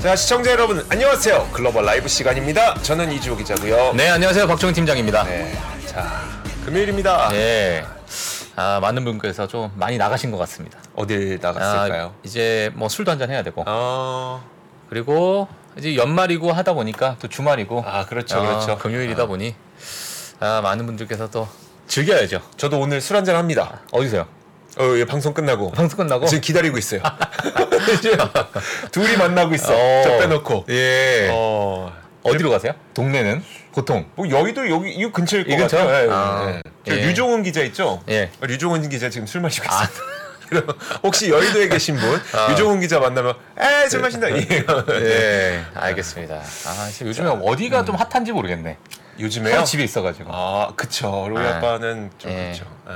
자 시청자 여러분 안녕하세요 글로벌 라이브 시간입니다 저는 이주호 기자고요 네, 안녕하세요. 박정훈 팀장입니다. 네. 자 금요일입니다 네. 아, 많은 분께서 좀 많이 나가신 것 같습니다. 어딜 아, 나갔을까요? 이제 뭐 술도 한잔 해야 되고. 어... 그리고 이제 연말이고 하다 보니까 또 주말이고. 아 그렇죠 아, 그렇죠 금요일이다 아, 보니 아, 많은 분들께서 또 즐겨야죠. 저도 오늘 술 한잔 합니다 어디서요? 어, 예, 방송 끝나고 방송 끝나고? 지금 기다리고 있어요 둘이 만나고 있어 어. 저 빼놓고 예. 어... 어디로 가세요? 동네는? 보통. 뭐 여기도 여기 이 근처일 것 이 근처? 같아요. 예, 아, 예. 저 예. 류종훈 기자 있죠? 예. 류종훈 기자 지금 술 마시고 아. 있어요. 혹시 여의도에 계신 분 아. 류종훈 기자 만나면 에술 마신다. 예. 예. 알겠습니다. 아, 요즘에 어디가 좀 핫한지 모르겠네. 요즘에요? 서로 집에 있어가지고. 아, 그쵸. 로이 아. 아빠는 좀 예. 그렇죠. 예.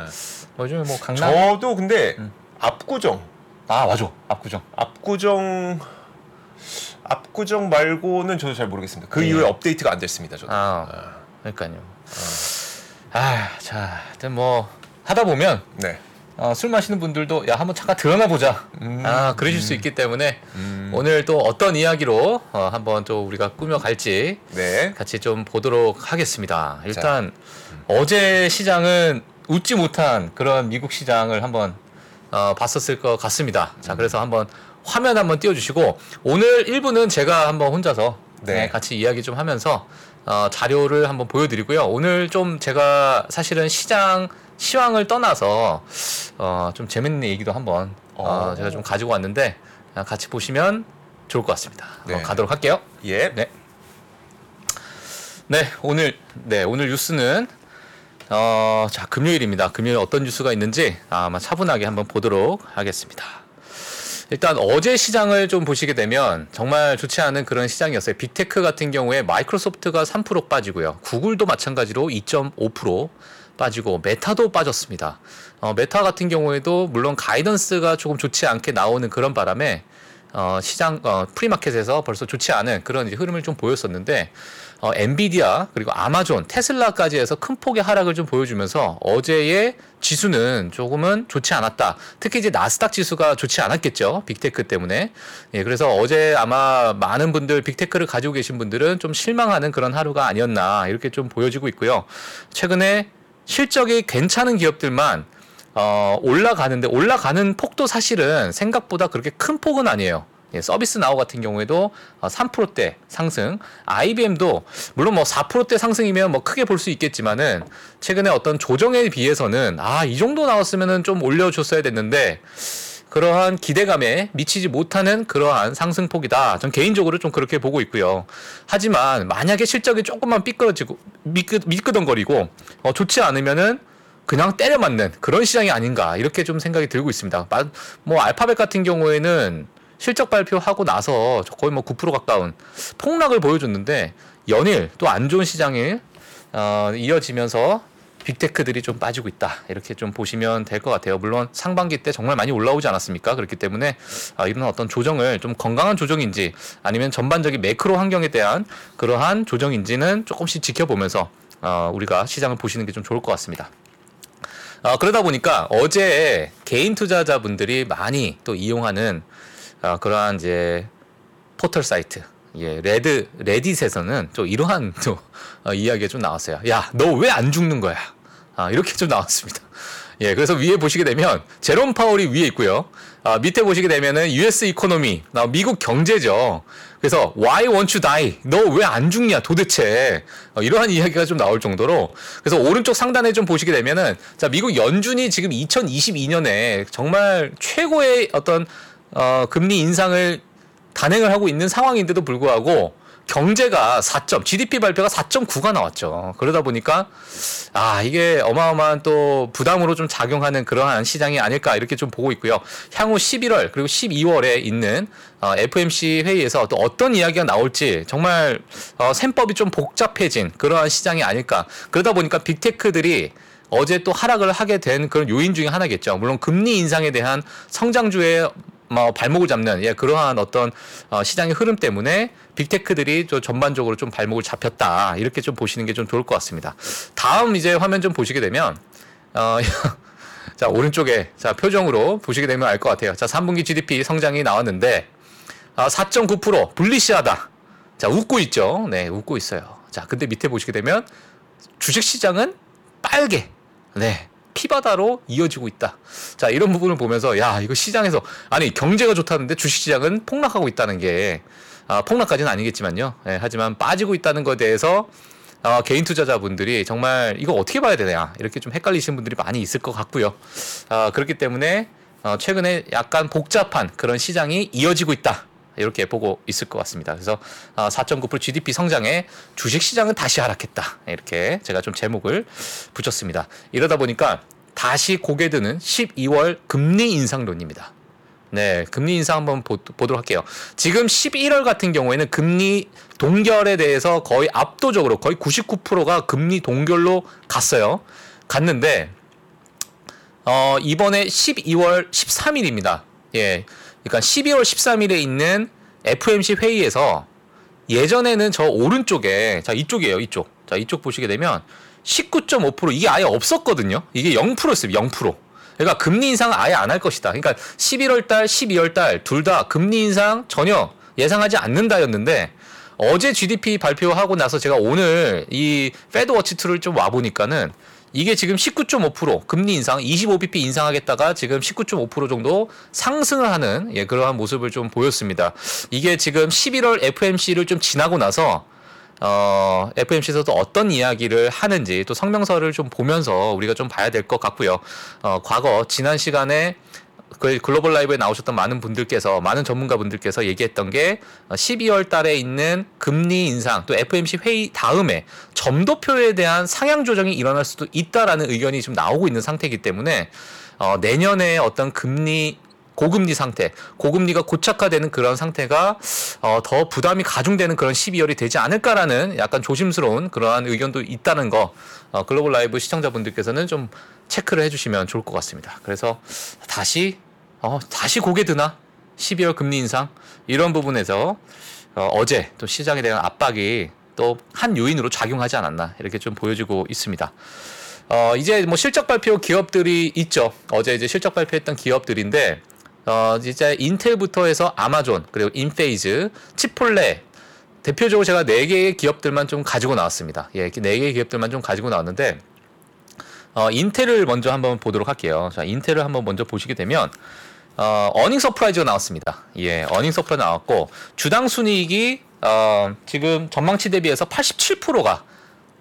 뭐 요즘에 뭐 강남. 저도 근데 음. 압구정, 아, 맞아. 압구정. 압구정, 압구정 말고는 저도 잘 모르겠습니다. 그 예. 이후에 업데이트가 안 됐습니다. 저도. 아. 아, 그러니까요. 아, 자, 하여튼 뭐 하다 보면 네. 어, 술 마시는 분들도 야 한번 잠깐 드러나 보자. 음, 아, 그러실 수 있기 때문에 음, 오늘 또 어떤 이야기로 어, 한번 또 우리가 꾸며 갈지 네. 같이 좀 보도록 하겠습니다. 일단 어제 시장은 웃지 못한 그런 미국 시장을 한번 어, 봤었을 것 같습니다. 자, 음. 그래서 한번 화면 한번 띄워주시고 오늘 1부는 제가 한번 혼자서 네. 네, 같이 이야기 좀 하면서 어, 자료를 한번 보여드리고요. 오늘 좀 제가 사실은 시장 시황을 떠나서 어, 좀 재밌는 얘기도 한번 어, 어. 제가 좀 가지고 왔는데 어, 같이 보시면 좋을 것 같습니다. 네. 가도록 할게요. 예. 네. 네, 오늘 네 오늘 뉴스는 어, 자 금요일입니다. 금요일 어떤 뉴스가 있는지 아마 차분하게 한번 보도록 하겠습니다. 일단 어제 시장을 좀 보시게 되면 정말 좋지 않은 그런 시장이었어요. big tech 같은 경우에 마이크로소프트가 3% 빠지고요. 구글도 마찬가지로 2.5% 빠지고 메타도 빠졌습니다. 어, 메타 같은 경우에도 물론 guidance가 조금 좋지 않게 나오는 그런 바람에 어, 시장 어, premarket에서 벌써 좋지 않은 그런 흐름을 좀 보였었는데 어, 엔비디아 그리고 아마존, 테슬라까지 해서 큰 폭의 하락을 좀 보여주면서 어제의 지수는 조금은 좋지 않았다. 특히 이제 나스닥 지수가 좋지 않았겠죠. big tech 때문에. 예, 그래서 어제 아마 많은 분들 big tech를 가지고 계신 분들은 좀 실망하는 그런 하루가 아니었나 이렇게 좀 보여지고 있고요. 최근에 실적이 괜찮은 기업들만 어, 올라가는데 올라가는 폭도 사실은 생각보다 그렇게 큰 폭은 아니에요. 예, 서비스 나우 같은 경우에도 어, 3%대 상승, IBM도 물론 뭐 4%대 상승이면 뭐 크게 볼 수 있겠지만은 최근에 어떤 조정에 비해서는 아, 이 정도 나왔으면은 좀 올려줬어야 됐는데 그러한 기대감에 미치지 못하는 그러한 상승폭이다. 전 개인적으로 좀 그렇게 보고 있고요. 하지만 만약에 실적이 조금만 삐끄러지고 미끄, 미끄덩거리고 어, 좋지 않으면은 그냥 때려 맞는 그런 시장이 아닌가 이렇게 좀 생각이 들고 있습니다. 마- 뭐 알파벳 같은 경우에는 실적 발표하고 나서 거의 뭐 9% 가까운 폭락을 보여줬는데 연일 또 안 좋은 시장이 어, 이어지면서 빅테크들이 좀 빠지고 있다 이렇게 좀 보시면 될 것 같아요. 물론 상반기 때 정말 많이 올라오지 않았습니까? 그렇기 때문에 아, 이런 어떤 조정을 좀 건강한 조정인지 아니면 전반적인 매크로 환경에 대한 그러한 조정인지는 조금씩 지켜보면서 어, 우리가 시장을 보시는 게 좀 좋을 것 같습니다. 어, 그러다 보니까 어제 개인 투자자분들이 많이 또 이용하는 어, 그러한 이제 포털 사이트, 예, 레드 Reddit에서는 또 이러한 또 어, 이야기가 좀 나왔어요. 야, 너 왜 안 죽는 거야? 아, 이렇게 좀 나왔습니다. 예, 그래서 위에 보시게 되면 제롬 파월이 위에 있고요. 아, 밑에 보시게 되면은 US economy, 나 미국 경제죠. 그래서 Why won't you die? 너 왜 안 죽냐 도대체? 어, 이러한 이야기가 좀 나올 정도로 그래서 오른쪽 상단에 좀 보시게 되면은 자 미국 연준이 지금 2022년에 정말 최고의 어떤 어, 금리 인상을 단행을 하고 있는 상황인데도 불구하고 경제가 4점, GDP 발표가 4.9가 나왔죠. 그러다 보니까 아 이게 어마어마한 또 부담으로 좀 작용하는 그러한 시장이 아닐까 이렇게 좀 보고 있고요. 향후 11월 그리고 12월에 있는 어, FMC 회의에서 또 어떤 이야기가 나올지 정말 어, 셈법이 좀 복잡해진 그러한 시장이 아닐까. 그러다 보니까 빅테크들이 어제 또 하락을 하게 된 그런 요인 중에 하나겠죠. 물론 금리 인상에 대한 성장주의 뭐 발목을 잡는 예 그러한 어떤 어, 시장의 흐름 때문에 빅테크들이 좀 전반적으로 좀 발목을 잡혔다 이렇게 좀 보시는 게 좀 좋을 것 같습니다. 다음 이제 화면 좀 보시게 되면 어, 자 오른쪽에 자 표정으로 보시게 되면 알 것 같아요. 자 3분기 GDP 성장이 나왔는데 아, 4.9% 불리시하다. 자, 웃고 있죠. 네, 웃고 있어요. 자, 근데 밑에 보시게 되면 주식 시장은 빨개. 네. 피바다로 이어지고 있다. 자, 이런 부분을 보면서 야, 이거 시장에서 아니, 경제가 좋다는데 주식 시장은 폭락하고 있다는 게 아, 폭락까지는 아니겠지만요. 예, 하지만 빠지고 있다는 것에 대해서 어, 개인 투자자분들이 정말 이거 어떻게 봐야 되냐 이렇게 좀 헷갈리시는 분들이 많이 있을 것 같고요. 아, 그렇기 때문에 어, 최근에 약간 복잡한 그런 시장이 이어지고 있다. 이렇게 보고 있을 것 같습니다. 그래서 어, 4.9% GDP 성장에 주식 시장은 다시 하락했다. 이렇게 제가 좀 제목을 붙였습니다. 이러다 보니까 다시 고개 드는 12월 금리 인상론입니다. 네, 금리 인상 한번 보, 보도록 할게요. 지금 11월 같은 경우에는 금리 동결에 대해서 거의 압도적으로 거의 99%가 금리 동결로 갔어요. 갔는데 어, 이번에 12월 13일입니다. 예. 그러니까 12월 13일에 있는 FOMC 회의에서 예전에는 저 오른쪽에 자, 이쪽이에요. 이쪽. 자, 이쪽 보시게 되면 19.5% 이게 아예 없었거든요. 이게 0%였어요. 0%. 그러니까 금리 인상은 아예 안 할 것이다. 그러니까 11월 달, 12월 달 둘 다 금리 인상 전혀 예상하지 않는다였는데 어제 GDP 발표하고 나서 제가 오늘 이 FedWatch Tool을 좀 와 보니까는 이게 지금 19.5% 금리 인상 25bp 인상하겠다가 지금 19.5% 정도 상승을 하는 예, 그러한 모습을 좀 보였습니다. 이게 지금 11월 FMC를 좀 지나고 나서 어, FMC에서도 어떤 이야기를 하는지 또 성명서를 좀 보면서 우리가 좀 봐야 될 것 같고요. 어, 과거 지난 시간에 그 글로벌 라이브에 나오셨던 많은 분들께서 많은 전문가분들께서 얘기했던 게 12월 달에 있는 금리 인상 또 FMC 회의 다음에 점도표에 대한 상향 조정이 일어날 수도 있다라는 의견이 좀 나오고 있는 상태이기 때문에 어, 내년에 어떤 금리 고금리 상태, 고금리가 고착화되는 그런 상태가 어, 더 부담이 가중되는 그런 12월이 되지 않을까라는 약간 조심스러운 그러한 의견도 있다는 거 어, 글로벌 라이브 시청자분들께서는 좀 체크를 해주시면 좋을 것 같습니다. 그래서 다시 어, 다시 고개 드나 12월 금리 인상 이런 부분에서 어, 어제 또 시장에 대한 압박이 또 한 요인으로 작용하지 않았나 이렇게 좀 보여지고 있습니다. 어, 이제 뭐 실적 발표 기업들이 있죠. 어제 이제 실적 발표했던 기업들인데 어, 이제 인텔부터 해서 아마존, 그리고 인페이즈, 치폴레, 대표적으로 제가 네 개의 기업들만 좀 가지고 나왔습니다. 예, 네 개의 기업들만 좀 가지고 나왔는데, 어, 인텔을 먼저 한번 보도록 할게요. 자, 인텔을 한번 먼저 보시게 되면, 어, earning surprise가 나왔습니다. 예, earning surprise 나왔고, 주당 순이익이, 어, 지금 전망치 대비해서 87%가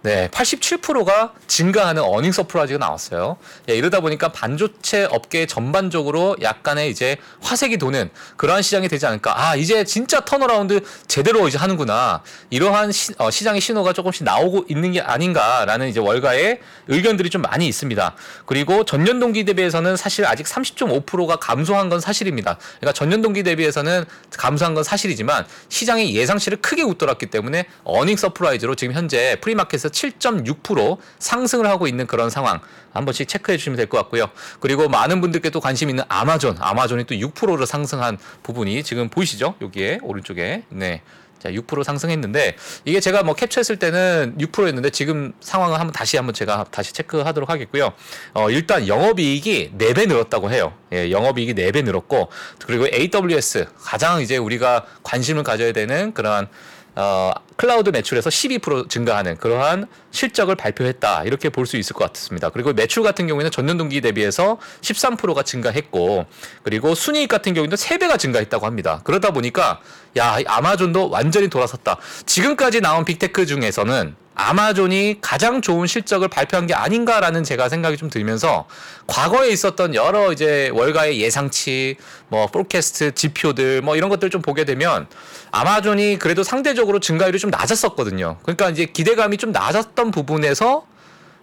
네, 87%가 증가하는 earning surprise가 나왔어요. 예, 이러다 보니까 반도체 업계 전반적으로 약간의 이제 화색이 도는 그러한 시장이 되지 않을까. 아, 이제 진짜 turnaround 제대로 이제 하는구나. 이러한 시, 어, 시장의 신호가 조금씩 나오고 있는 게 아닌가라는 이제 월가의 의견들이 좀 많이 있습니다. 그리고 전년 동기 대비해서는 사실 아직 30.5%가 감소한 건 사실입니다. 그러니까 전년 동기 대비해서는 감소한 건 사실이지만 시장의 예상치를 크게 웃돌았기 때문에 earning surprise로 지금 현재 premarket에서 7.6% 상승을 하고 있는 그런 상황 한 번씩 체크해 주시면 될 것 같고요. 그리고 많은 분들께 또 관심 있는 아마존, 아마존이 또 6%를 상승한 부분이 지금 보이시죠? 여기에 오른쪽에 네. 자, 6% 상승했는데 이게 제가 뭐 캡처했을 때는 6%였는데 지금 상황을 한번 다시 한번 제가 다시 체크하도록 하겠고요. 어, 일단 영업이익이 4배 늘었다고 해요. 예, 영업이익이 4배 늘었고 그리고 AWS 가장 이제 우리가 관심을 가져야 되는 그러한 어, 클라우드 매출에서 12% 증가하는 그러한 실적을 발표했다. 이렇게 볼 수 있을 것 같습니다. 그리고 매출 같은 경우에는 전년 동기 대비해서 13%가 증가했고, 그리고 순이익 같은 경우에는 3배가 증가했다고 합니다. 그러다 보니까, 야, 아마존도 완전히 돌아섰다. 지금까지 나온 big tech 중에서는 아마존이 가장 좋은 실적을 발표한 게 아닌가라는 제가 생각이 좀 들면서 과거에 있었던 여러 이제 월가의 예상치, 뭐 포캐스트 지표들 뭐 이런 것들 좀 보게 되면 아마존이 그래도 상대적으로 증가율이 좀 낮았었거든요. 그러니까 이제 기대감이 좀 낮았던 부분에서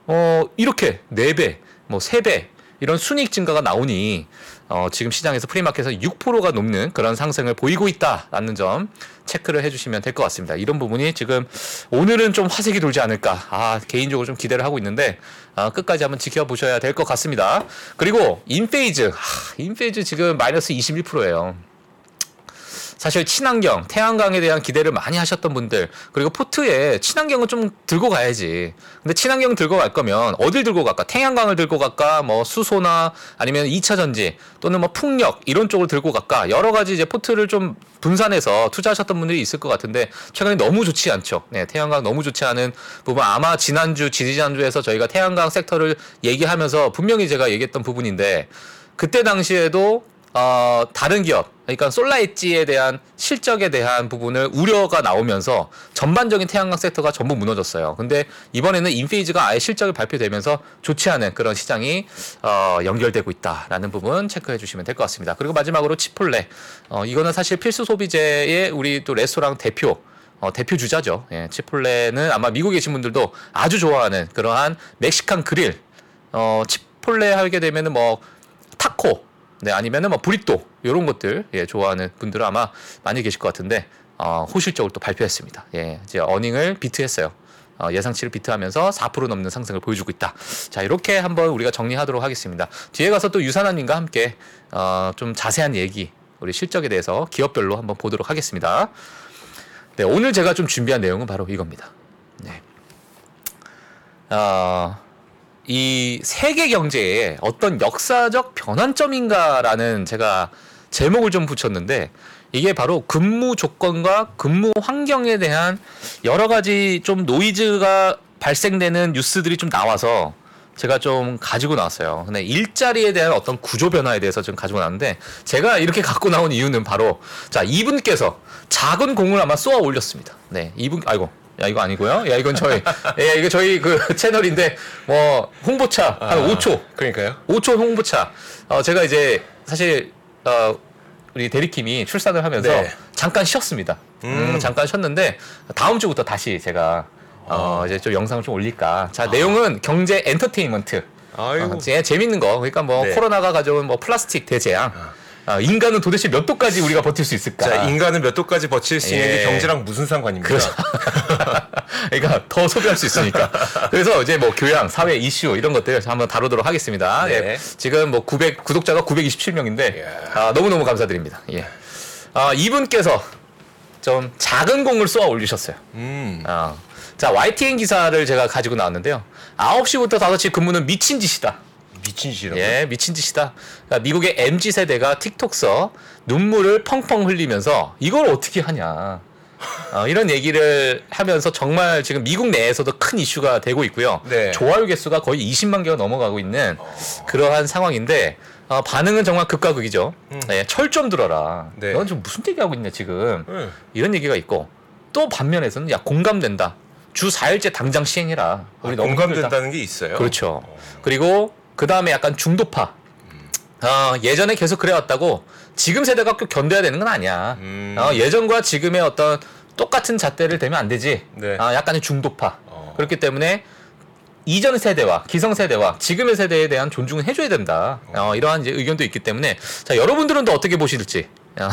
어 이렇게 4배, 뭐 3배 이런 순이익 증가가 나오니 어, 지금 시장에서 프리마켓에서 6%가 넘는 그런 상승을 보이고 있다라는 점 체크를 해주시면 될 것 같습니다. 이런 부분이 지금 오늘은 좀 화색이 돌지 않을까. 아, 개인적으로 좀 기대를 하고 있는데 아, 끝까지 한번 지켜보셔야 될 것 같습니다. 그리고 인페이즈, 하, 인페이즈 지금 마이너스 21%예요. 사실 친환경, 태양광에 대한 기대를 많이 하셨던 분들, 그리고 포트에 친환경은 좀 들고 가야지. 근데 친환경 들고 갈 거면 어딜 들고 갈까? 태양광을 들고 갈까? 뭐 수소나 아니면 2차 전지 또는 뭐 풍력 이런 쪽을 들고 갈까? 여러 가지 이제 포트를 좀 분산해서 투자하셨던 분들이 있을 것 같은데 최근에 너무 좋지 않죠. 네, 태양광 너무 좋지 않은 부분 아마 지난주, 지지난주에서 저희가 태양광 섹터를 얘기하면서 분명히 제가 얘기했던 부분인데 그때 당시에도 어, 다른 기업, 그러니까 솔라엣지에 대한 실적에 대한 부분을 우려가 나오면서 전반적인 태양광 섹터가 전부 무너졌어요. 근데 이번에는 인페이즈가 아예 실적을 발표되면서 좋지 않은 그런 시장이 어, 연결되고 있다라는 부분 체크해 주시면 될 것 같습니다. 그리고 마지막으로 치폴레. 어, 이거는 사실 필수 소비재의 우리 또 레스토랑 대표 어, 대표 주자죠. 예, 치폴레는 아마 미국에 계신 분들도 아주 좋아하는 그러한 멕시칸 그릴. 어, 치폴레 하게 되면은 뭐 타코, 네 아니면은 뭐 브리또 이런 것들 예, 좋아하는 분들은 아마 많이 계실 것 같은데 어, 호실적으로 또 발표했습니다. 예, 이제 어닝을 비트했어요. 어, 예상치를 비트하면서 4% 넘는 상승을 보여주고 있다. 자 이렇게 한번 우리가 정리하도록 하겠습니다. 뒤에 가서 또 유산환님과 함께 어, 좀 자세한 얘기 우리 실적에 대해서 기업별로 한번 보도록 하겠습니다. 네, 오늘 제가 좀 준비한 내용은 바로 이겁니다. 네. 어, 이 세계 경제의 어떤 역사적 변환점인가라는 제가 제목을 좀 붙였는데 이게 바로 근무 조건과 근무 환경에 대한 여러 가지 좀 노이즈가 발생되는 뉴스들이 좀 나와서 제가 좀 가지고 나왔어요. 근데 일자리에 대한 어떤 구조 변화에 대해서 좀 가지고 나왔는데 제가 이렇게 갖고 나온 이유는 바로 자 이분께서 작은 공을 아마 쏘아 올렸습니다. 네 이분 아이고 야 이거 아니고요. 야 이건 저희 예 이거 저희 그 채널인데 뭐 홍보차 한 5초 그러니까요. 5초 홍보차. 어, 제가 이제 사실 어, 우리 대리킴이 출산을 하면서 네. 잠깐 쉬었습니다. 음, 음. 잠깐 쉬었는데 다음 주부터 다시 제가 어, 이제 좀 영상을 좀 올릴까. 자 내용은 경제 엔터테인먼트. 아이고. 어, 제 재밌는 거. 그러니까 뭐 네. 코로나가 가져온 뭐 플라스틱 대재앙. 어, 인간은 도대체 몇 도까지 우리가 버틸 수 있을까? 자, 인간은 몇 도까지 버틸 수 있는 게 예. 경제랑 무슨 상관입니까? 그렇죠. 그러니까 더 소비할 수 있으니까. 그래서 이제 뭐 교양, 사회 이슈 이런 것들 한번 다루도록 하겠습니다. 네. 예. 지금 뭐 900 구독자가 927명인데 이야. 아, 너무 너무 감사드립니다. 예. 아, 이분께서 좀 작은 공을 쏘아 올리셨어요. 음. 아. 자, YTN 기사를 제가 가지고 나왔는데요. 9시부터 5시 근무는 미친 짓이다. 미친 짓이라고. 예, 미친 짓이다. 그러니까 미국의 MZ 세대가 틱톡서 눈물을 펑펑 흘리면서 이걸 어떻게 하냐. 어, 이런 얘기를 하면서 정말 지금 미국 내에서도 큰 이슈가 되고 있고요. 네. 좋아요 개수가 거의 20만 개가 넘어가고 있는 그러한 상황인데 어, 반응은 정말 극과 극이죠. 예, 철좀 들어라. 네. 넌 지금 무슨 얘기하고 있냐 지금. 네. 이런 얘기가 있고 또 반면에서는 야 공감된다. 주 4일째 당장 시행해라. 아, 우리 너무 힘들다. 공감된다는 게 있어요. 그렇죠. 그리고 그 다음에 약간 중도파. 어, 예전에 계속 그래왔다고 지금 세대가 꼭 견뎌야 되는 건 아니야. 음. 어, 예전과 지금의 어떤 똑같은 잣대를 대면 안 되지. 네. 어, 약간의 중도파. 어. 그렇기 때문에 이전 세대와 기성 세대와 지금의 세대에 대한 존중을 해줘야 된다. 어, 이러한 이제 의견도 있기 때문에 자 여러분들은 또 어떻게 보실지. 어,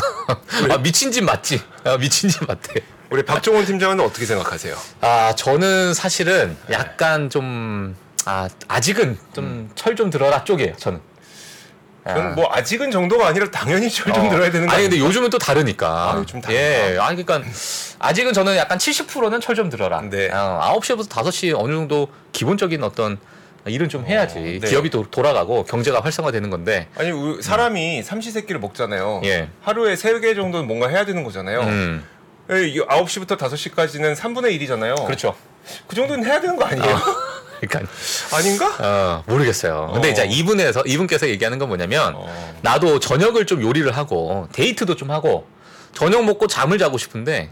아, 미친 짓 맞지? 어, 미친 짓 맞대. 우리 박종원 팀장은 어떻게 생각하세요? 아 저는 사실은 약간 좀 아, 아직은 좀 철 좀 들어라 쪽이에요. 저는. 그건 뭐 아직은 정도가 아니라 당연히 철좀 어. 들어야 되는 거 아니? 근데 요즘은 또 다르니까. 아, 요즘 다르다. 예. 아니 그러니까 아직은 저는 약간 70%는 철 좀 들어라. 네. 어, 9시부터 5시 어느 정도 기본적인 어떤 일은 좀 해야지. 네. 기업이 도, 돌아가고 경제가 활성화되는 건데. 아니 사람이 삼시세끼를 먹잖아요. 예. 하루에 세 개 정도는 뭔가 해야 되는 거잖아요. 음. 예, 이 9시부터 5시까지는 3분의 1이잖아요. 그렇죠. 그 정도는 해야 되는 거 아니에요? 그러니까 아닌가? 어, 모르겠어요. 근데 어. 이제 이분에서 이분께서 얘기하는 건 뭐냐면 어. 나도 저녁을 좀 요리를 하고 데이트도 좀 하고 저녁 먹고 잠을 자고 싶은데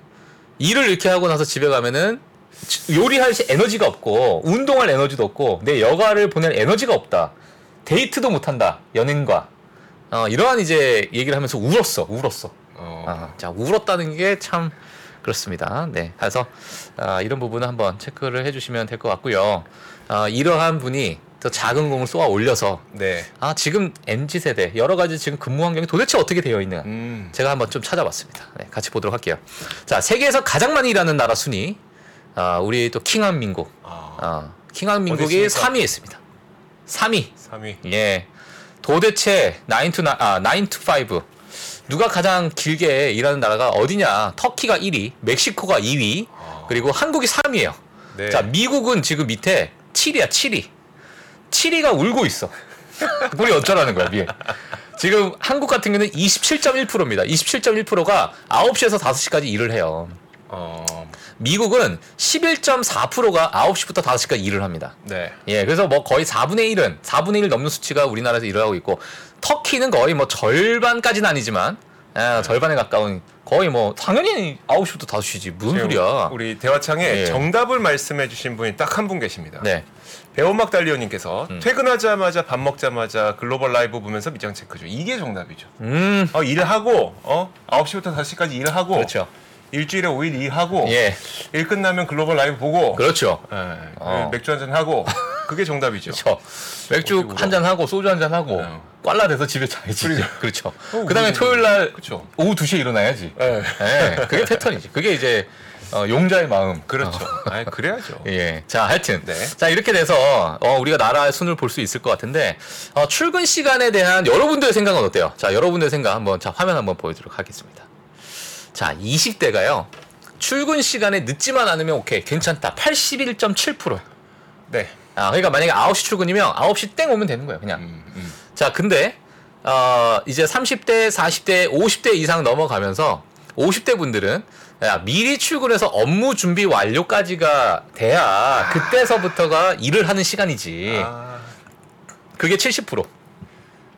일을 이렇게 하고 나서 집에 가면은 지- 요리할 시 에너지가 없고 운동할 에너지도 없고 내 여가를 보낼 에너지가 없다. 데이트도 못 한다. 연인과 어, 이러한 이제 얘기를 하면서 울었어. 울었어. 어. 아, 자 울었다는 게 참 그렇습니다. 네, 그래서 아, 이런 부분은 한번 체크를 해주시면 될 것 같고요. 아, 이러한 분이 더 작은 공을 쏘아 올려서 네. 아 지금 mz 세대 여러 가지 지금 근무 환경이 도대체 어떻게 되어 있는 음. 제가 한번 좀 찾아봤습니다. 네, 같이 보도록 할게요. 자 세계에서 가장 많이 일하는 나라 순위 아, 우리 또 킹한민국 아. 아, 킹한민국이 어디 있습니까? 3위에 있습니다. 3위 3위. 예. 도대체 9 to 9, 아, 9 to 5. 누가 가장 길게 일하는 나라가 어디냐? 터키가 1위, 멕시코가 2위, 그리고 한국이 3위예요. 네. 자, 미국은 지금 밑에 7위야, 7위. 7위가 울고 있어. 우리 어쩌라는 거야, 미 지금 한국 같은 경우는 27.1%입니다. 27.1%가 9시에서 5시까지 일을 해요. 어, 미국은 11.4%가 9시부터 5시까지 일을 합니다. 네. 예, 그래서 뭐 거의 4분의 1은 4분의 1 넘는 수치가 우리나라에서 일을 하고 있고 터키는 거의 뭐 절반까지는 아니지만 아, 절반에 가까운 거의 뭐 당연히 9시부터 5시지 무슨 소리야? 우리 대화창에 예. 정답을 말씀해 주신 분이 딱 한 분 계십니다. 네. 배우막 달리오님께서 음. 퇴근하자마자 밥 먹자마자 글로벌 라이브 보면서 밑장 체크죠. 이게 정답이죠. 음. 어, 일하고 어 9시부터 5시까지 일하고 그렇죠. 일주일에 5일 일하고 예. 일 끝나면 글로벌 라이브 보고 그렇죠. 예, 어. 맥주 한잔 하고 그게 정답이죠. 그렇죠. 맥주 한 잔 하고 소주 한 잔 하고 어. 꽐라 돼서 집에 자야지. 그렇죠. 어, 그다음에. 토요일 날 그렇죠. 오후 2시에 일어나야지. 예. 예. 그게 패턴이지. 그게 이제 어, 용자의 마음. 그렇죠. 어. 아, 그래야죠. 예. 자, 하여튼. 네. 자, 이렇게 돼서, 어, 우리가 나라의 순을 볼 수 있을 것 같은데, 어, 출근 시간에 대한 여러분들의 생각은 어때요? 자, 여러분들의 생각 한번, 자, 화면 한번 보여 드리도록 하겠습니다. 자, 20대가요. 출근 시간에 늦지만 않으면 오케이. 괜찮다. 81.7%. 네. 아, 그러니까 만약에 9시 출근이면 9시 땡 오면 되는 거예요. 그냥. 음, 음. 자, 근데 어, 이제 30대, 40대, 50대 이상 넘어가면서 50대 분들은 야, 미리 출근해서 업무 준비 완료까지가 돼야 그때서부터가 일을 하는 시간이지. 아, 그게 70%.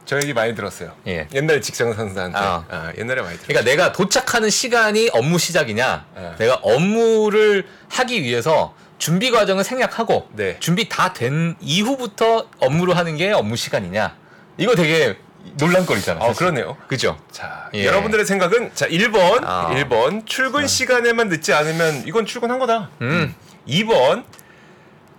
저 얘기 많이 들었어요. 예. 옛날 직장 상사한테. 아. 아, 옛날에 많이 들었어요. 그러니까 내가 도착하는 시간이 업무 시작이냐, 네. 내가 업무를 하기 위해서 준비 과정을 생략하고 네. 준비 다 된 이후부터 업무를 하는 게 업무 시간이냐. 이거 되게 논란거리잖아. 어, 사실. 그러네요. 그죠? 자, 예. 여러분들의 생각은 자, 1번. 아. 1번. 출근 시간에만 늦지 않으면 이건 출근한 거다. 음. 2번.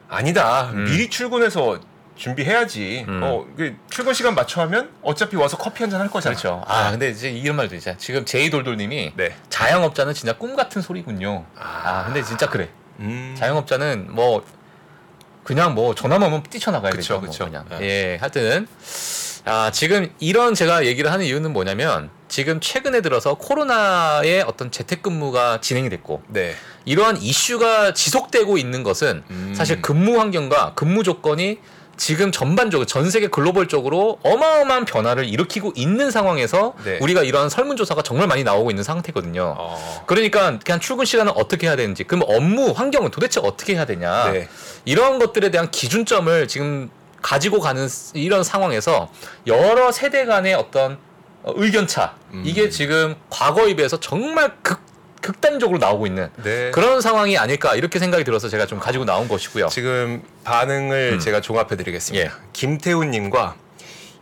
아니다. 음. 미리 출근해서 준비해야지. 음. 어, 그 출근 시간 맞춰 하면 어차피 와서 커피 한 잔 할 거잖아. 그렇죠. 아, 근데 이제 이런 말도 있잖아. 지금 제이돌돌 님이 네. 자영업자는 진짜 꿈 같은 소리군요. 아, 근데 진짜 그래. 음. 자영업자는 뭐 그냥 뭐 전화만 오면 뛰쳐나가야 그쵸, 되죠. 뭐 그쵸. 그냥. 네. 예, 하여튼 아, 지금 이런 제가 얘기를 하는 이유는 뭐냐면 지금 최근에 들어서 코로나의 어떤 재택근무가 진행이 됐고 네. 이러한 이슈가 지속되고 있는 것은 음. 사실 근무 환경과 근무 조건이 지금 전반적으로 전 세계 글로벌적으로 어마어마한 변화를 일으키고 있는 상황에서 네. 우리가 이러한 설문조사가 정말 많이 나오고 있는 상태거든요. 어. 그러니까 그냥 출근 시간은 어떻게 해야 되는지, 그럼 업무 환경은 도대체 어떻게 해야 되냐, 네. 이런 것들에 대한 기준점을 지금 가지고 가는 이런 상황에서 여러 세대 간의 어떤 어, 의견 차 음. 이게 지금 과거에 비해서 정말 극 극단적으로 나오고 있는 네. 그런 상황이 아닐까 이렇게 생각이 들어서 제가 좀 가지고 나온 것이고요. 지금 반응을 음. 제가 종합해 드리겠습니다. 예. 김태훈 님과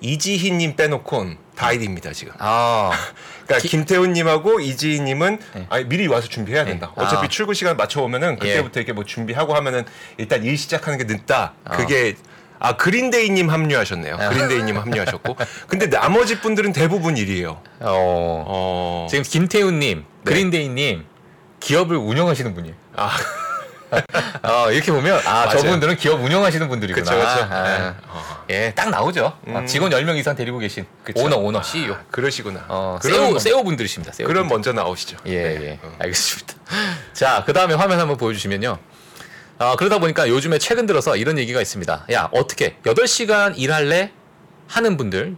이지희 님 빼놓곤 다 1위입니다, 지금. 아, 그러니까 기- 김태훈 님하고 이지희 님은 예. 아니, 미리 와서 준비해야 된다. 예. 어차피 아. 출근 시간 맞춰 오면은 그때부터 이렇게 뭐 준비하고 하면은 일단 일 시작하는 게 늦다. 아. 그게 아 그린데이 님 합류하셨네요. 아. 그린데이 님 합류하셨고. 근데 나머지 분들은 대부분 1위예요. 어, 어. 지금 김태훈님, 네. 그린데이님 기업을 운영하시는 분이에요. 아, 어, 이렇게 보면 아 맞아요. 저분들은 기업 운영하시는 분들이구나. 그쵸, 그쵸. 아, 네. 어. 예, 딱 나오죠. 어, 음. 직원 10명 이상 데리고 계신 그쵸. 오너, 오너, CEO. 아, 그러시구나. 어, 세오, 먼- 세오 분들이십니다. 세오 그럼 분들. 먼저 나오시죠. 예, 네. 예. 어. 알겠습니다. 자, 그 다음에 화면 한번 보여 주시면요. 아, 그러다 보니까 요즘에 최근 들어서 이런 얘기가 있습니다. 야, 어떻게 8시간 일할래? 하는 분들.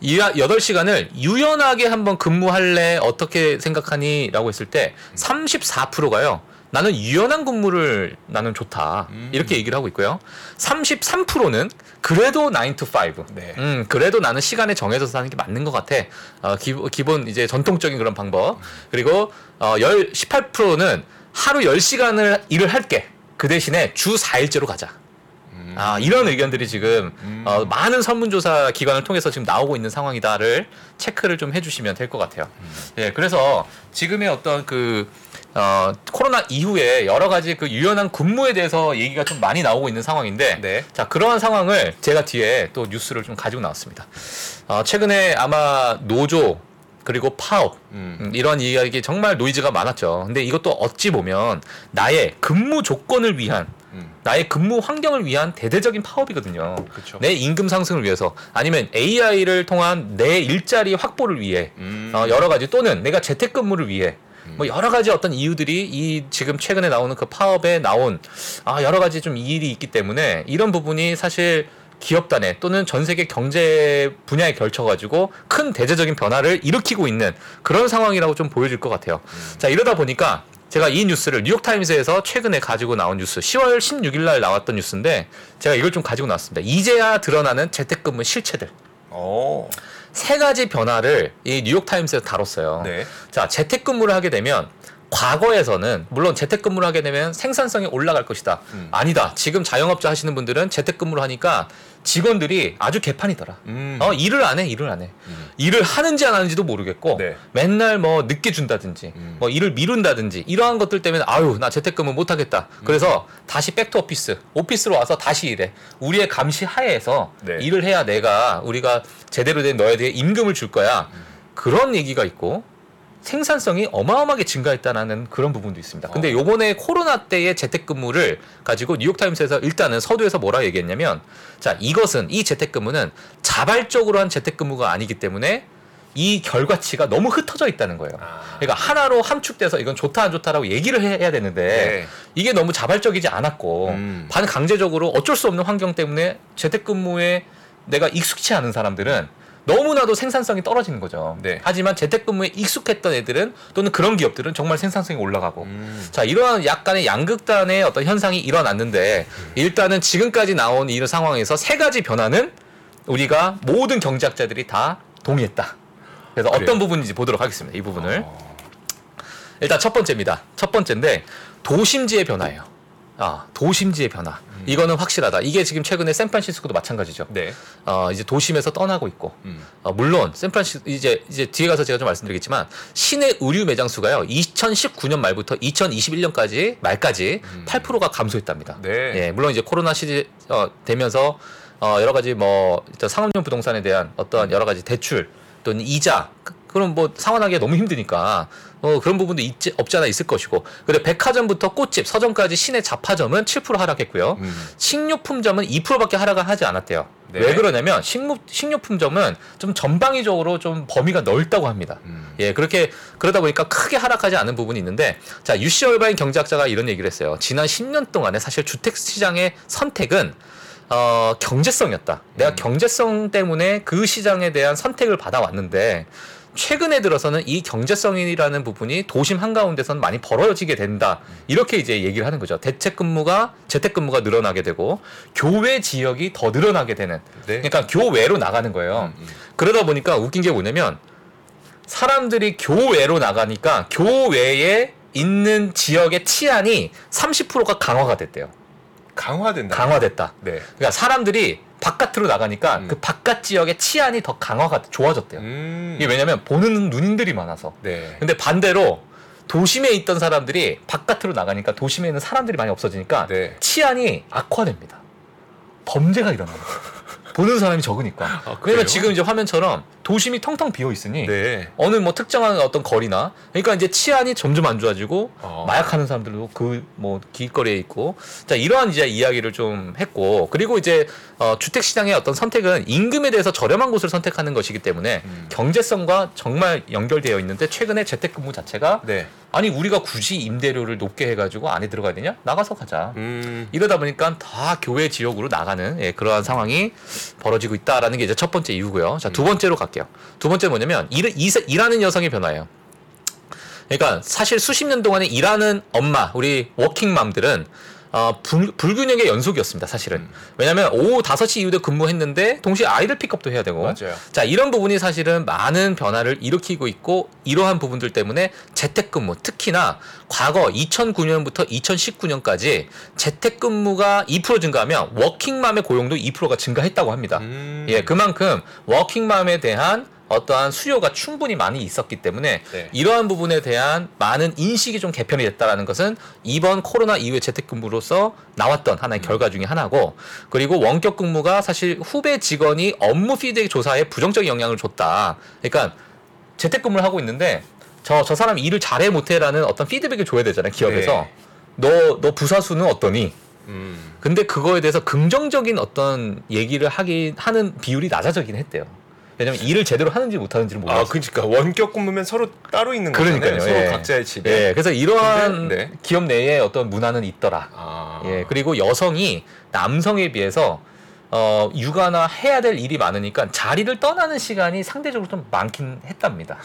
이 8시간을 유연하게 한번 근무할래? 어떻게 생각하니? 라고 했을 때 34%가요. 나는 유연한 근무를 나는 좋다. 음. 이렇게 얘기를 하고 있고요. 33%는 그래도 9 to 5. 네. 음, 그래도 나는 시간에 정해져서 하는 게 맞는 것 같아. 어, 기, 기본 이제 전통적인 그런 방법. 그리고 어, 열, 18%는 하루 10시간을 일을 할게. 그 대신에 주 4일제로 가자. 음. 아, 이런 의견들이 지금 음. 어, 많은 설문조사 기관을 통해서 지금 나오고 있는 상황이다를 체크를 좀 해주시면 될 것 같아요. 음. 예, 그래서 지금의 어떤 그 어, 코로나 이후에 여러 가지 그 유연한 근무에 대해서 얘기가 좀 많이 나오고 있는 상황인데, 네. 자 그러한 상황을 제가 뒤에 또 뉴스를 좀 가지고 나왔습니다. 어, 최근에 아마 노조 그리고 파업 음. 음, 이런 이야기 정말 노이즈가 많았죠. 근데 이것도 어찌 보면 나의 근무 조건을 위한 음. 나의 근무 환경을 위한 대대적인 파업이거든요. 그쵸. 내 임금 상승을 위해서 아니면 AI를 통한 내 일자리 확보를 위해 음. 어, 여러 가지 또는 내가 재택근무를 위해 뭐 여러 가지 어떤 이유들이 이 지금 최근에 나오는 그 파업에 나온 아 여러 가지 좀 일이 있기 때문에 이런 부분이 사실 기업 단에 또는 전 세계 경제 분야에 걸쳐 가지고 큰 대대적인 변화를 일으키고 있는 그런 상황이라고 좀 보여질 것 같아요. 자 이러다 보니까 제가 이 뉴스를 뉴욕타임스에서 최근에 가지고 나온 뉴스 10월 16일 날 나왔던 뉴스인데 제가 이걸 좀 가지고 나왔습니다. 이제야 드러나는 재택근무 실체들 어. 세 가지 변화를 이 뉴욕타임스에서 다뤘어요. 네. 자, 재택근무를 하게 되면 과거에서는 물론 재택근무를 하게 되면 생산성이 올라갈 것이다. 음. 아니다. 지금 자영업자 하시는 분들은 재택근무를 하니까 직원들이 아주 개판이더라. 음. 어, 일을 안 해, 일을 안 해. 음. 일을 하는지 안 하는지도 모르겠고 네. 맨날 뭐 늦게 준다든지 음. 뭐 일을 미룬다든지 이러한 것들 때문에 아유 나 재택근무 못 하겠다. 음. 그래서 다시 back to office 오피스로 와서 다시 일해. 우리의 감시 하에서 네. 일을 해야 내가 우리가 제대로 된 너에 대해 임금을 줄 거야. 음. 그런 얘기가 있고 생산성이 어마어마하게 증가했다는 그런 부분도 있습니다. 근데 어. 요번에 코로나 때의 재택근무를 가지고 뉴욕타임스에서 일단은 서두에서 뭐라 얘기했냐면 자 이것은 이 재택근무는 자발적으로 한 재택근무가 아니기 때문에 이 결과치가 너무 흩어져 있다는 거예요. 아. 그러니까 하나로 함축돼서 이건 좋다 안 좋다라고 얘기를 해- 해야 되는데 네. 이게 너무 자발적이지 않았고 음. 반강제적으로 어쩔 수 없는 환경 때문에 재택근무에 내가 익숙치 않은 사람들은 너무나도 생산성이 떨어지는 거죠. 네. 하지만 재택근무에 익숙했던 애들은 또는 그런 기업들은 정말 생산성이 올라가고 음. 자 이러한 약간의 양극단의 어떤 현상이 일어났는데 일단은 지금까지 나온 이 상황에서 세 가지 변화는 우리가 모든 경제학자들이 다 동의했다. 그래서 그래요? 어떤 부분인지 보도록 하겠습니다. 이 부분을 어. 일단 첫 번째입니다. 첫 번째인데 도심지의 변화예요. 아 도심지의 변화. 이거는 확실하다. 이게 지금 최근에 샌프란시스코도 마찬가지죠. 네. 어, 이제 도심에서 떠나고 있고 음. 어, 물론 샌프란시스 이제 이제 뒤에 가서 제가 좀 말씀드리겠지만 시내 의류 매장 수가요 2019년 말부터 2021년까지 말까지 8%가 감소했답니다. 네. 예, 물론 이제 코로나 시즌 어, 되면서 어, 여러 가지 뭐 일단 상업용 부동산에 대한 어떠한 여러 가지 대출 또는 이자 그- 그럼 뭐 상환하기가 너무 힘드니까 어, 그런 부분도 있지, 없지 않아 있을 것이고 근데 백화점부터 꽃집 서점까지 시내 잡화점은 7% 하락했고요. 음. 식료품점은 2%밖에 하락을 하지 않았대요. 네. 왜 그러냐면 식무, 식료품점은 좀 전방위적으로 좀 범위가 넓다고 합니다. 음. 예, 그렇게 그러다 보니까 크게 하락하지 않은 부분이 있는데 자 유시 얼바인 경제학자가 이런 얘기를 했어요. 지난 10년 동안에 사실 주택 시장의 선택은 어, 경제성이었다. 내가 음. 경제성 때문에 그 시장에 대한 선택을 받아왔는데 최근에 들어서는 이 경제성이라는 부분이 도심 한가운데서는 많이 벌어지게 된다. 이렇게 이제 얘기를 하는 거죠. 대책근무가 재택 근무가 늘어나게 되고 교외 지역이 더 늘어나게 되는. 네. 그러니까 교외로 나가는 거예요. 음, 음. 그러다 보니까 웃긴 게 뭐냐면 사람들이 교외로 나가니까 교외에 있는 지역의 치안이 30%가 강화가 됐대요. 강화된다. 강화됐다. 네. 그러니까 사람들이 바깥으로 나가니까 음. 그 바깥 지역의 치안이 더 강화가 좋아졌대요. 음. 이게 왜냐면 보는 눈들이 많아서. 네. 근데 반대로 도심에 있던 사람들이 바깥으로 나가니까 도심에 있는 사람들이 많이 없어지니까 네. 치안이 악화됩니다. 범죄가 일어나요. 보는 사람이 적으니까. 아? 왜냐면 지금 이제 화면처럼 도심이 텅텅 비어 있으니 네. 어느 뭐 특정한 어떤 거리나 그러니까 이제 치안이 점점 안 좋아지고 어. 마약하는 사람들도 그 뭐 길거리에 있고 자 이러한 이제 이야기를 좀 했고 그리고 이제 어, 주택 시장의 어떤 선택은 임금에 대해서 저렴한 곳을 선택하는 것이기 때문에 음. 경제성과 정말 연결되어 있는데 최근에 재택근무 자체가 네. 아니 우리가 굳이 임대료를 높게 해가지고 안에 들어가야 되냐 나가서 가자 음. 이러다 보니까 다 교외 지역으로 나가는 예, 그러한 상황이 벌어지고 있다라는 게 이제 첫 번째 이유고요. 자, 두 번째로 갈게요. 두 번째 뭐냐면 일, 일, 일하는 여성의 변화예요. 그러니까 사실 수십 년 동안에 일하는 엄마, 우리 워킹맘들은 어, 불, 불균형의 연속이었습니다, 사실은. 음. 왜냐면 오후 5시 이후에 근무했는데 동시에 아이들 픽업도 해야 되고 맞아요. 자, 이런 부분이 사실은 많은 변화를 일으키고 있고 이러한 부분들 때문에 재택근무 특히나 과거 2009년부터 2019년까지 재택근무가 2% 증가하면 워킹맘의 고용도 2%가 증가했다고 합니다. 음. 예, 그만큼 워킹맘에 대한 어떠한 수요가 충분히 많이 있었기 때문에 네. 이러한 부분에 대한 많은 인식이 좀 개편이 됐다라는 것은 이번 코로나 이후의 재택근무로서 나왔던 하나의 결과 중에 하나고 그리고 원격 근무가 사실 후배 직원이 업무 피드백 조사에 부정적인 영향을 줬다. 그러니까 재택근무를 하고 있는데 저 저 사람 일을 잘해 못해라는 어떤 피드백을 줘야 되잖아요 기업에서 네. 너 너 부사수는 어떠니 음. 근데 그거에 대해서 긍정적인 어떤 얘기를 하긴 하는 비율이 낮아지긴 했대요. 왜냐면 일을 제대로 하는지 못하는지를 아, 몰라서. 그러니까 원격 근무면 서로 따로 있는 거잖아요. 그러니까요. 서로 예. 각자의 집에. 예, 그래서 이러한 근데, 네. 기업 내에 어떤 문화는 있더라. 아. 예, 그리고 여성이 남성에 비해서 어, 육아나 해야 될 일이 많으니까 자리를 떠나는 시간이 상대적으로 좀 많긴 했답니다.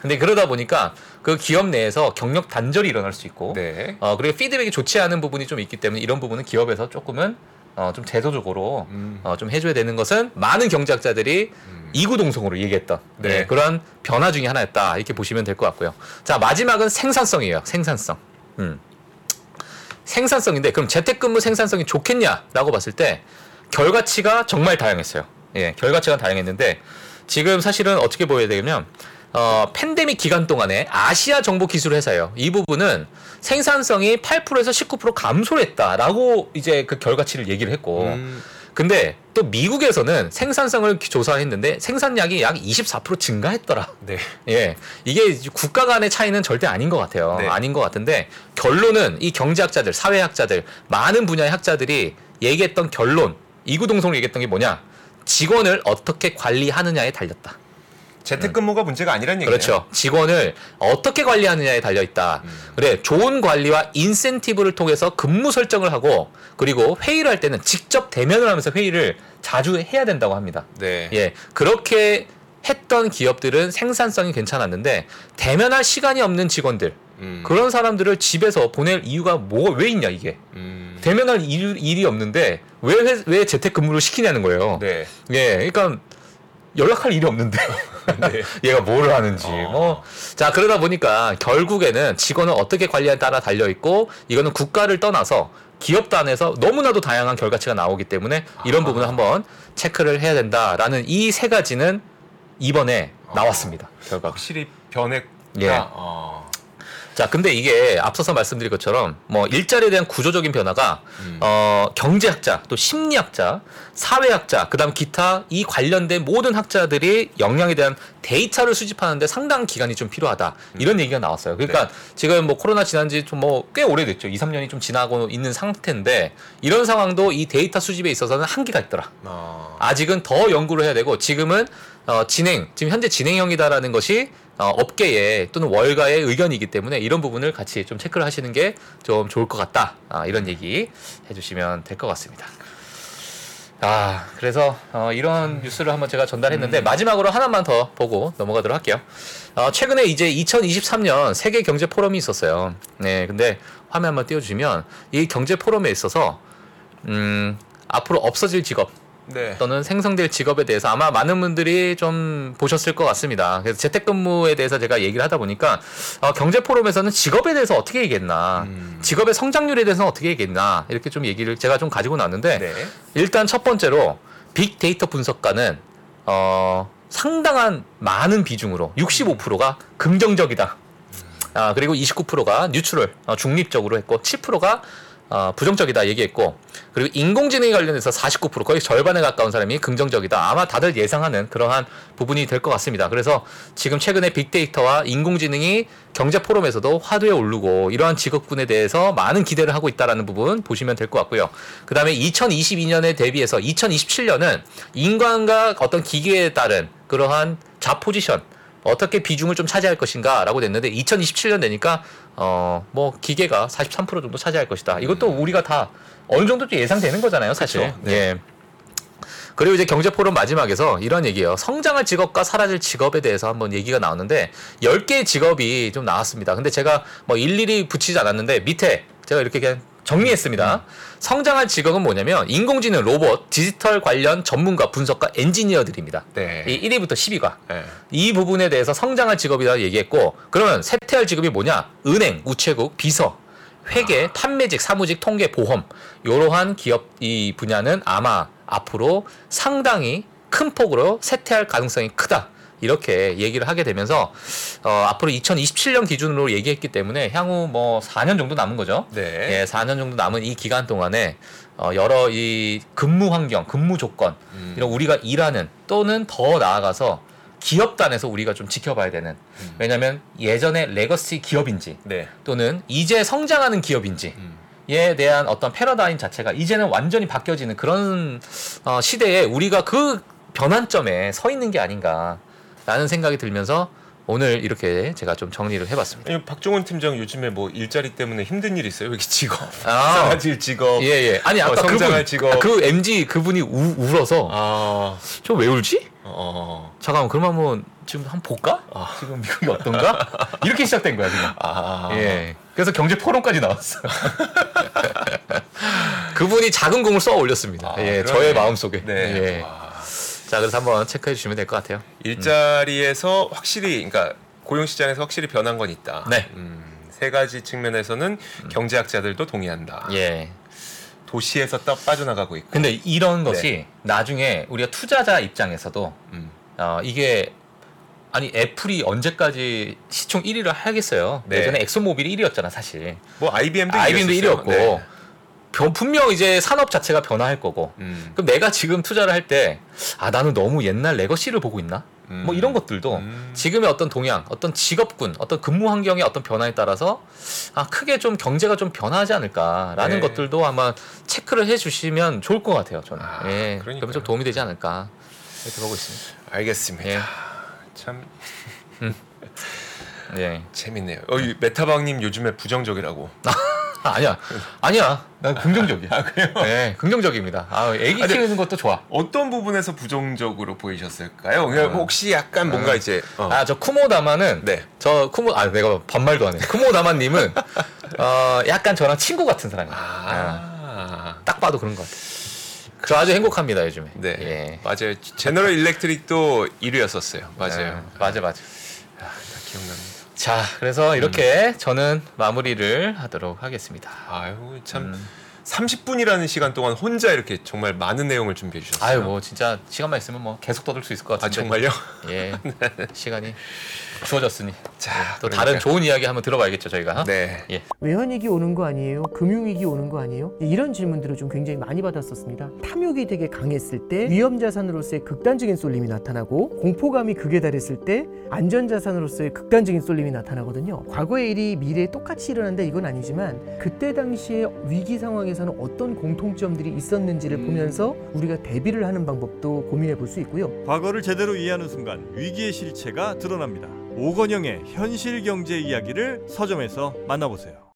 근데 그러다 보니까 그 기업 내에서 경력 단절이 일어날 수 있고, 네. 어, 그리고 피드백이 좋지 않은 부분이 좀 있기 때문에 이런 부분은 기업에서 조금은 어, 좀 제도적으로 음. 어, 좀 해줘야 되는 것은 많은 경제학자들이 음. 이구동성으로 얘기했던 네. 네, 그런 변화 중에 하나였다 이렇게 보시면 될 것 같고요. 자 마지막은 생산성이에요. 생산성. 음. 생산성인데 그럼 재택근무 생산성이 좋겠냐라고 봤을 때 결과치가 정말 다양했어요. 예, 결과치가 다양했는데 지금 사실은 어떻게 보여야 되냐면 어, 팬데믹 기간 동안에 아시아 정보 기술 회사예요. 이 부분은 생산성이 8%에서 19% 감소를 했다라고 이제 그 결과치를 얘기를 했고 음. 근데 또 미국에서는 생산성을 조사했는데 생산량이 약 24% 증가했더라. 네. 예, 이게 국가 간의 차이는 절대 아닌 것 같아요. 네. 아닌 것 같은데 결론은 이 경제학자들, 사회학자들, 많은 분야의 학자들이 얘기했던 결론, 이구동성으로 얘기했던 게 뭐냐? 직원을 어떻게 관리하느냐에 달렸다. 재택근무가 문제가 아니란 얘기예요. 그렇죠. 직원을 어떻게 관리하느냐에 달려 있다. 음. 그래, 좋은 관리와 인센티브를 통해서 근무 설정을 하고 그리고 회의를 할 때는 직접 대면을 하면서 회의를 자주 해야 된다고 합니다. 네. 예, 그렇게 했던 기업들은 생산성이 괜찮았는데 대면할 시간이 없는 직원들 음. 그런 사람들을 집에서 보낼 이유가 뭐가 왜 있냐 이게 음. 대면할 일, 일이 없는데 왜, 회- 왜 재택근무를 시키냐는 거예요. 네. 예, 그러니까 연락할 일이 없는데 네. 얘가 뭘 하는지 어. 뭐. 자 그러다 보니까 결국에는 직원을 어떻게 관리에 따라 달려 있고 이거는 국가를 떠나서 기업 단에서 너무나도 다양한 결과치가 나오기 때문에 이런 아. 부분을 한번 체크를 해야 된다라는 이 세 가지는 이번에 나왔습니다. 결과. 확실히 변했다. 예. 어. 자, 근데 이게 앞서서 말씀드린 것처럼 뭐 일자리에 대한 구조적인 변화가 음. 어, 경제학자, 또 심리학자, 사회학자, 그다음 기타 이 관련된 모든 학자들이 역량에 대한 데이터를 수집하는데 상당한 기간이 좀 필요하다. 이런 얘기가 나왔어요. 그러니까 지금 뭐 코로나 지난 지 좀 뭐 꽤 오래됐죠. 2, 3년이 좀 지나고 있는 상태인데 이런 상황도 이 데이터 수집에 있어서는 한계가 있더라. 어. 아직은 더 연구를 해야 되고 지금은 어, 진행 지금 현재 진행형이다라는 것이 어, 업계의 또는 월가의 의견이기 때문에 이런 부분을 같이 좀 체크를 하시는 게 좀 좋을 것 같다 아, 이런 얘기 해주시면 될 것 같습니다. 아 그래서 어, 이런 뉴스를 한번 제가 전달했는데 마지막으로 하나만 더 보고 넘어가도록 할게요. 어, 최근에 이제 2023년 세계 경제 포럼이 있었어요. 네, 근데 화면 한번 띄워주시면 이 경제 포럼에 있어서 음, 앞으로 없어질 직업 네. 또는 생성될 직업에 대해서 아마 많은 분들이 좀 보셨을 것 같습니다. 그래서 재택근무에 대해서 제가 얘기를 하다 보니까 어, 경제 포럼에서는 직업에 대해서 어떻게 얘기했나, 음. 직업의 성장률에 대해서는 어떻게 얘기했나 이렇게 좀 얘기를 제가 좀 가지고 나왔는데 네. 일단 첫 번째로 빅데이터 분석가는 어, 상당한 많은 비중으로 65%가 긍정적이다. 아, 그리고 29%가 뉴트럴, 어, 중립적으로 했고 7%가 어, 부정적이다 얘기했고 그리고 인공지능에 관련해서 49% 거의 절반에 가까운 사람이 긍정적이다. 아마 다들 예상하는 그러한 부분이 될 것 같습니다. 그래서 지금 최근에 빅데이터와 인공지능이 경제 포럼에서도 화두에 오르고 이러한 직업군에 대해서 많은 기대를 하고 있다라는 부분 보시면 될 것 같고요. 그 다음에 2022년에 대비해서 2027년은 인간과 어떤 기계에 따른 그러한 자포지션 어떻게 비중을 좀 차지할 것인가라고 됐는데 2027년 되니까 어 뭐 기계가 43% 정도 차지할 것이다. 이것도 우리가 다 어느 정도 좀 예상되는 거잖아요, 사실. 그쵸. 네. 예. 그리고 이제 경제 포럼 마지막에서 이런 얘기예요. 성장할 직업과 사라질 직업에 대해서 한번 얘기가 나오는데 10개의 직업이 좀 나왔습니다. 근데 제가 뭐 일일이 붙이지 않았는데 밑에 제가 이렇게 그냥 정리했습니다. 성장할 직업은 뭐냐면 인공지능, 로봇, 디지털 관련 전문가, 분석가, 엔지니어들입니다. 네. 이 1위부터 10위가 네. 이 부분에 대해서 성장할 직업이라 얘기했고 그러면 쇠퇴할 직업이 뭐냐? 은행, 우체국, 비서, 회계, 판매직, 사무직, 통계, 보험 이러한 기업 이 분야는 아마 앞으로 상당히 큰 폭으로 쇠퇴할 가능성이 크다. 이렇게 얘기를 하게 되면서 어, 앞으로 2027년 기준으로 얘기했기 때문에 향후 뭐 4년 정도 남은 거죠. 네. 예, 4년 정도 남은 이 기간 동안에 어, 여러 이 근무 환경, 근무 조건 음. 이런 우리가 일하는 또는 더 나아가서 기업 단에서 우리가 좀 지켜봐야 되는 왜냐하면 예전에 legacy 기업인지 네. 또는 이제 성장하는 기업인지 음. 경제에 대한 어떤 패러다임 자체가 이제는 완전히 바뀌어지는 그런 어, 시대에 우리가 그 변환점에 서 있는 게 아닌가 라는 생각이 들면서 오늘 이렇게 제가 좀 정리를 해봤습니다. 아니, 박종훈 팀장 요즘에 뭐 일자리 때문에 힘든 일 있어요? 여기 직업, 아. 사라질 직업. 예, 예. 아니, 아까 어, 그분, 직업. 그 MG 그분이 우, 울어서 아, 저왜 울지? 어, 잠깐만, 그럼 한번 지금 한번 볼까? 아. 지금 미국이 어떤가? 이렇게 시작된 거야, 지금. 아, 예. 그래서 경제 포럼까지 나왔어. 그분이 작은 공을 쏘아 올렸습니다. 아, 예, 그러네. 저의 마음 속에. 네. 예. 와. 자, 그래서 한번 체크해 주시면 될 것 같아요. 일자리에서 확실히, 그러니까 고용 시장에서 확실히 변한 건 있다. 네. 음, 세 가지 측면에서는 경제학자들도 동의한다. 예. 도시에서 딱 빠져나가고 있고. 근데 이런 것이 네. 나중에 우리가 투자자 입장에서도 음. 어, 이게 아니 애플이 언제까지 시총 1위를 하겠어요. 네. 예전에 엑소모빌이 1위였잖아 사실. 뭐 IBM도 IBM도 이겼었어요. 1위였고 네. 분명 이제 산업 자체가 변화할 거고. 음. 그럼 내가 지금 투자를 할 때 아 나는 너무 옛날 레거시를 보고 있나? 음. 뭐 이런 것들도 음. 지금의 어떤 동향, 어떤 직업군, 어떤 근무 환경의 어떤 변화에 따라서 아 크게 좀 경제가 좀 변하지 않을까라는 네. 것들도 아마 체크를 해주시면 좋을 것 같아요. 저는. 아, 예, 그러니까요. 그러면 좀 도움이 되지 않을까 이렇게 보고 있습니다. 알겠습니다. 예. 참 예. 재밌네요. 어, 이 메타방님 요즘에 부정적이라고. 아, 아니야, 아니야. 난 긍정적이야. 아 그래요? 네, 긍정적입니다. 아, 애기 아, 네. 키우는 것도 좋아. 어떤 부분에서 부정적으로 보이셨을까요? 그냥 어. 혹시 약간 뭔가 어. 이제 어. 아, 저 쿠모다마는 네. 저 쿠모 아 내가 반말도 안 해. 쿠모다마 님은 어 약간 저랑 친구 같은 사람이에요. 아, 아. 딱 봐도 그런 것 같아요. 저 아주 행복합니다 요즘에. 네. 예. 맞아요. 제너럴 일렉트릭도 1위였었어요. 맞아요. 아, 맞아 맞아. 다 기억납니다. 자, 그래서 이렇게 저는 마무리를 하도록 하겠습니다. 아유 참 음. 30분이라는 시간 동안 혼자 이렇게 정말 많은 내용을 준비해 주셨어요. 아유 뭐 진짜 시간만 있으면 뭐 계속 떠들 수 있을 것아 같은데. 정말요? 예. 시간이 주어졌으니. 자, 또 그러니까. 다른 좋은 이야기 한번 들어봐야겠죠 저희가. 네. 예. 외환위기 오는 거 아니에요? 금융위기 오는 거 아니에요? 이런 질문들을 좀 굉장히 많이 받았었습니다. 탐욕이 되게 강했을 때 위험 자산으로서의 극단적인 쏠림이 나타나고 공포감이 극에 달했을 때 안전 자산으로서의 극단적인 쏠림이 나타나거든요. 과거의 일이 미래에 똑같이 일어난다 이건 아니지만 그때 당시에 위기 상황에 서는 어떤 공통점들이 있었는지를 보면서 우리가 대비를 하는 방법도 고민해 볼 수 있고요. 과거를 제대로 이해하는 순간 위기의 실체가 드러납니다. 오건영의 현실 경제 이야기를 서점에서 만나보세요.